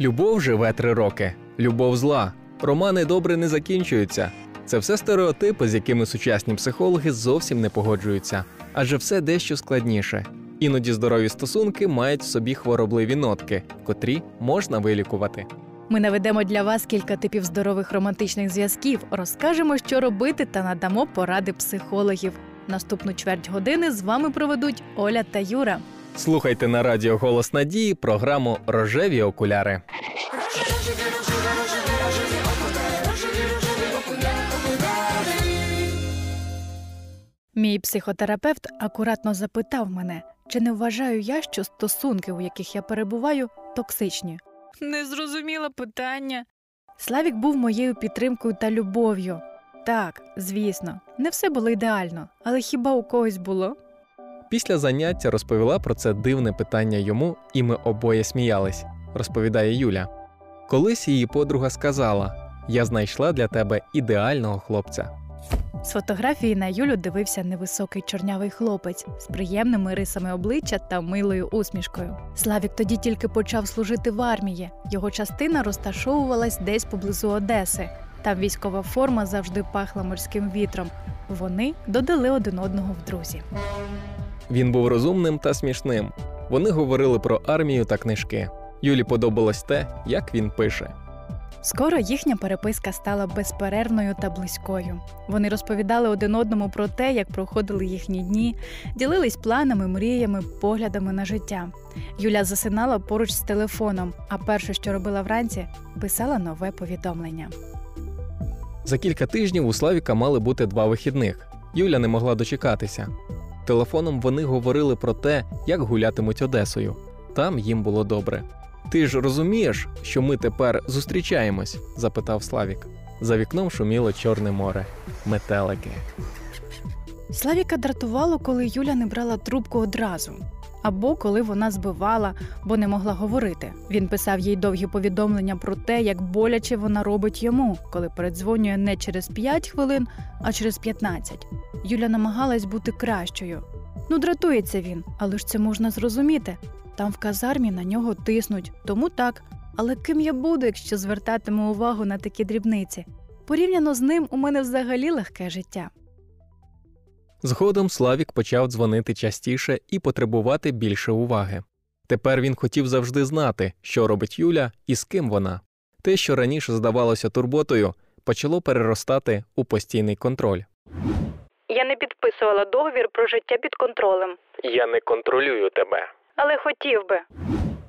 Любов живе три роки, любов зла. Романи добре не закінчуються. Це все стереотипи, з якими сучасні психологи зовсім не погоджуються, адже все дещо складніше. Іноді здорові стосунки мають в собі хворобливі нотки, котрі можна вилікувати. Ми наведемо для вас кілька типів здорових романтичних зв'язків, розкажемо, що робити, та надамо поради психологів. Наступну чверть години з вами проведуть Оля та Юра. Слухайте на радіо Голос Надії програму Рожеві окуляри. Мій психотерапевт акуратно запитав мене, чи не вважаю я, що стосунки, у яких я перебуваю, токсичні. Незрозуміле питання. Славік був моєю підтримкою та любов'ю. Так, звісно, не все було ідеально, але хіба у когось було? Після заняття розповіла про це дивне питання йому, і ми обоє сміялись, розповідає Юля. Колись її подруга сказала: Я знайшла для тебе ідеального хлопця. З фотографії на Юлю дивився невисокий чорнявий хлопець з приємними рисами обличчя та милою усмішкою. Славік тоді тільки почав служити в армії. Його частина розташовувалась десь поблизу Одеси. Там військова форма завжди пахла морським вітром. Вони додали один одного в друзі. Він був розумним та смішним. Вони говорили про армію та книжки. Юлі подобалось те, як він пише. Скоро їхня переписка стала безперервною та близькою. Вони розповідали один одному про те, як проходили їхні дні, ділились планами, мріями, поглядами на життя. Юля засинала поруч з телефоном, а перше, що робила вранці, писала нове повідомлення. За кілька тижнів у Славіка мали бути два вихідних. Юля не могла дочекатися. Телефоном вони говорили про те, як гулятимуть Одесою. Там їм було добре. Ти ж розумієш, що ми тепер зустрічаємось? запитав Славік. За вікном шуміло Чорне море, метелики. Славіка дратувало, коли Юля не брала трубку одразу. Або коли вона збивала, бо не могла говорити. Він писав їй довгі повідомлення про те, як боляче вона робить йому, коли передзвонює не через 5 хвилин, а через 15. Юля намагалась бути кращою. Ну, дратується він, але ж це можна зрозуміти. Там в казармі на нього тиснуть, тому так. Але ким я буду, якщо звертатиму увагу на такі дрібниці? Порівняно з ним у мене взагалі легке життя. Згодом Славік почав дзвонити частіше і потребувати більше уваги. Тепер він хотів завжди знати, що робить Юля і з ким вона. Те, що раніше здавалося турботою, почало переростати у постійний контроль. Я не підписувала договір про життя під контролем, Я не контролюю тебе. але хотів би.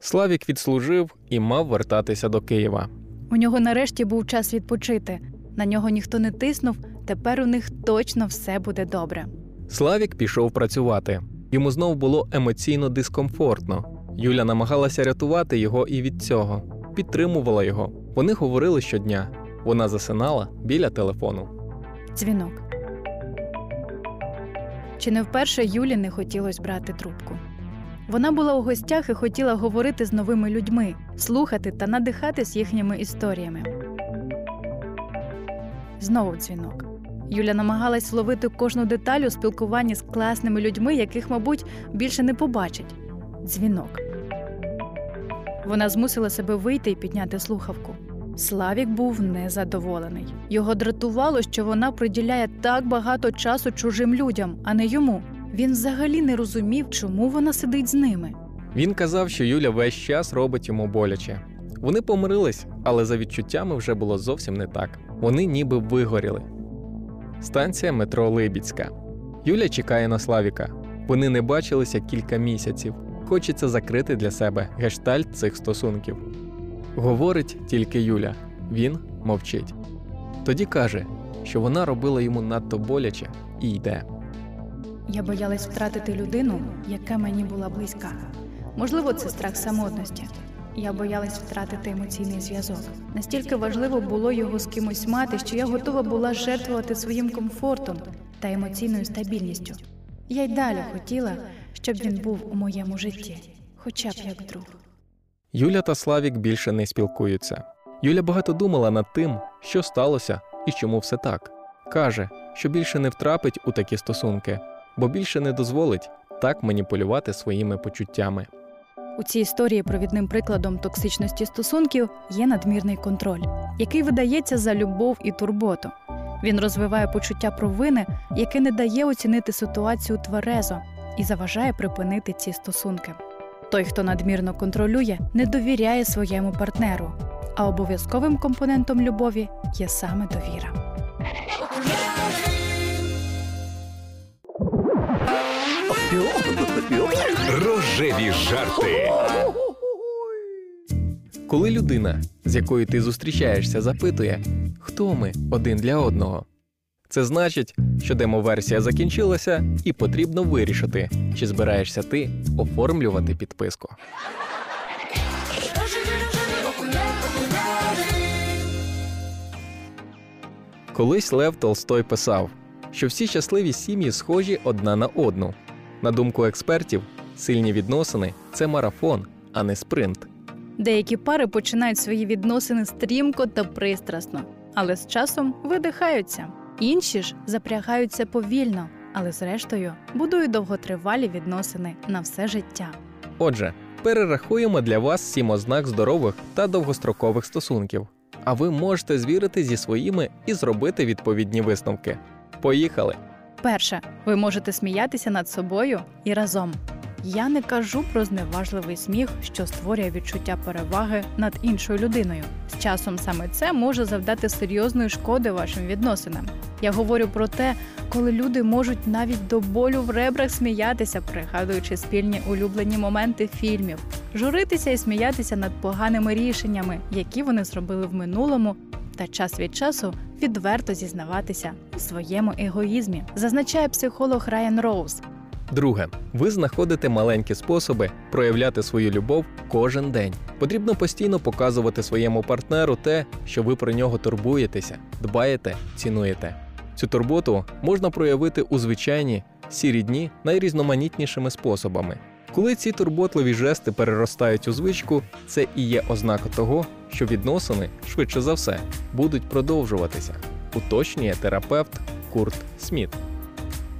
Славік відслужив і мав вертатися до Києва. У нього нарешті був час відпочити. На нього ніхто не тиснув, тепер у них точно все буде добре. Славік пішов працювати. Йому знов було емоційно дискомфортно. Юля намагалася рятувати його і від цього, підтримувала його. Вони говорили щодня. Вона засинала біля телефону. Дзвінок. Чи не вперше Юлі не хотілося брати трубку? Вона була у гостях і хотіла говорити з новими людьми, слухати та надихатись їхніми історіями. Знову дзвінок. Юля намагалась ловити кожну деталь у спілкуванні з класними людьми, яких, мабуть, більше не побачить. Дзвінок. Вона змусила себе вийти і підняти слухавку. Славік був незадоволений. Його дратувало, що вона приділяє так багато часу чужим людям, а не йому. Він взагалі не розумів, чому вона сидить з ними. Він казав, що Юля весь час робить йому боляче. Вони помирились, але за відчуттями вже було зовсім не так. Вони ніби вигоріли. Станція метро Либіцька. Юля чекає на Славіка. Вони не бачилися кілька місяців. Хочеться закрити для себе гештальт цих стосунків. Говорить тільки Юля. Він мовчить. Тоді каже, що вона робила йому надто боляче і йде. Я боялась втратити людину, яка мені була близька. Можливо, це страх самотності. Я боялась втратити емоційний зв'язок. Настільки важливо було його з кимось мати, що я готова була жертвувати своїм комфортом та емоційною стабільністю. Я й далі хотіла, щоб він був у моєму житті, хоча б як друг. Юля та Славік більше не спілкуються. Юля багато думала над тим, що сталося і чому все так. Каже, що більше не втрапить у такі стосунки, бо більше не дозволить так маніпулювати своїми почуттями. У цій історії провідним прикладом токсичності стосунків є надмірний контроль, який видається за любов і турботу. Він розвиває почуття провини, яке не дає оцінити ситуацію тверезо і заважає припинити ці стосунки. Той, хто надмірно контролює, не довіряє своєму партнеру, а обов'язковим компонентом любові є саме довіра. Рожеві жарти. Коли людина, з якою ти зустрічаєшся, запитує, хто ми один для одного, це значить, що демоверсія закінчилася, і потрібно вирішити, чи збираєшся ти оформлювати підписку. Колись Лев Толстой писав, що всі щасливі сім'ї схожі одна на одну. На думку експертів, сильні відносини це марафон, а не спринт. Деякі пари починають свої відносини стрімко та пристрасно, але з часом видихаються. Інші ж запрягаються повільно, але зрештою будують довготривалі відносини на все життя. Отже, перерахуємо для вас сім ознак здорових та довгострокових стосунків. А ви можете звірити зі своїми і зробити відповідні висновки. Поїхали! Перше, ви можете сміятися над собою і разом. Я не кажу про зневажливий сміх, що створює відчуття переваги над іншою людиною. З часом саме це може завдати серйозної шкоди вашим відносинам. Я говорю про те, коли люди можуть навіть до болю в ребрах сміятися, пригадуючи спільні улюблені моменти фільмів, журитися і сміятися над поганими рішеннями, які вони зробили в минулому, та час від часу відверто зізнаватися у своєму егоїзмі, зазначає психолог Райан Роуз. Друге, ви знаходите маленькі способи проявляти свою любов кожен день. Потрібно постійно показувати своєму партнеру те, що ви про нього турбуєтеся, дбаєте, цінуєте. Цю турботу можна проявити у звичайні сірі дні найрізноманітнішими способами. Коли ці турботливі жести переростають у звичку, це і є ознака того, що відносини, швидше за все, будуть продовжуватися, уточнює терапевт Курт Сміт.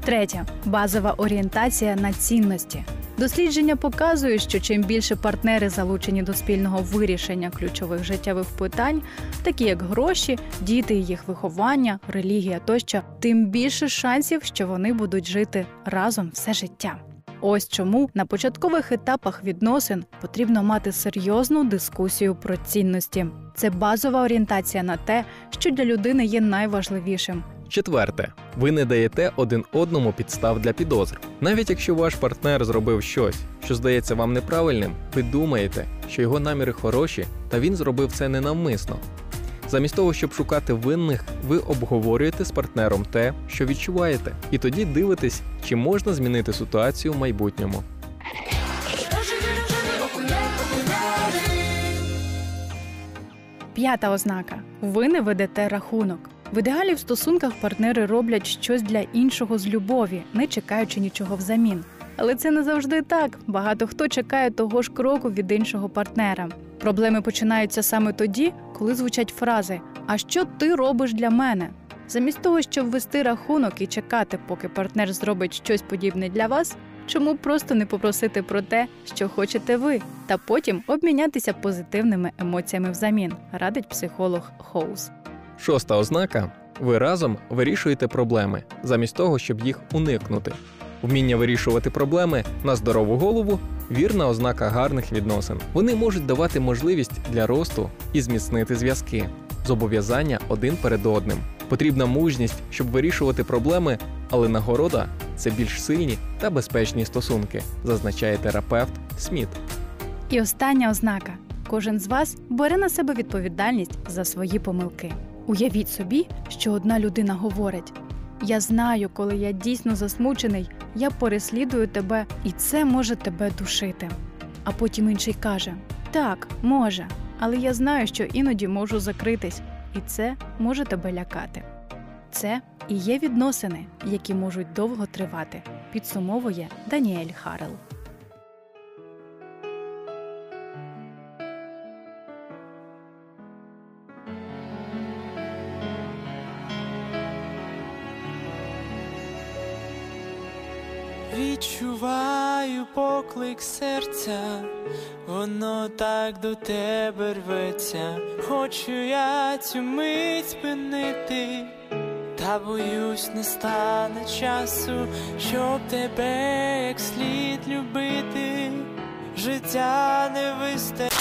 Третє базова орієнтація на цінності. Дослідження показують, що чим більше партнери залучені до спільного вирішення ключових життєвих питань, такі як гроші, діти, їх виховання, релігія тощо, тим більше шансів, що вони будуть жити разом все життя. Ось чому на початкових етапах відносин потрібно мати серйозну дискусію про цінності. Це базова орієнтація на те, що для людини є найважливішим. Четверте, ви не даєте один одному підстав для підозр. Навіть якщо ваш партнер зробив щось, що здається вам неправильним, ви думаєте, що його наміри хороші, та він зробив це ненавмисно. Замість того, щоб шукати винних, ви обговорюєте з партнером те, що відчуваєте, і тоді дивитесь, чи можна змінити ситуацію в майбутньому. П'ята ознака: ви не ведете рахунок. В ідеалі в стосунках партнери роблять щось для іншого з любові, не чекаючи нічого взамін. Але це не завжди так. Багато хто чекає того ж кроку від іншого партнера. Проблеми починаються саме тоді, коли звучать фрази А що ти робиш для мене? Замість того, щоб вести рахунок і чекати, поки партнер зробить щось подібне для вас, чому просто не попросити про те, що хочете ви, та потім обмінятися позитивними емоціями взамін, радить психолог Хоус. Шоста ознака ви разом вирішуєте проблеми, замість того, щоб їх уникнути. Вміння вирішувати проблеми на здорову голову вірна ознака гарних відносин. Вони можуть давати можливість для росту і зміцнити зв'язки, зобов'язання один перед одним. Потрібна мужність, щоб вирішувати проблеми, але нагорода це більш сильні та безпечні стосунки, зазначає терапевт Сміт. І остання ознака: кожен з вас бере на себе відповідальність за свої помилки. Уявіть собі, що одна людина говорить: Я знаю, коли я дійсно засмучений, я переслідую тебе, і це може тебе душити. А потім інший каже: Так, може, але я знаю, що іноді можу закритись, і це може тебе лякати. Це і є відносини, які можуть довго тривати, підсумовує Даніель Харел. Відчуваю поклик серця, воно так до тебе рветься. Хочу я цю мить спинити, та боюсь, не стане часу, щоб тебе як слід любити. Життя не вистачить.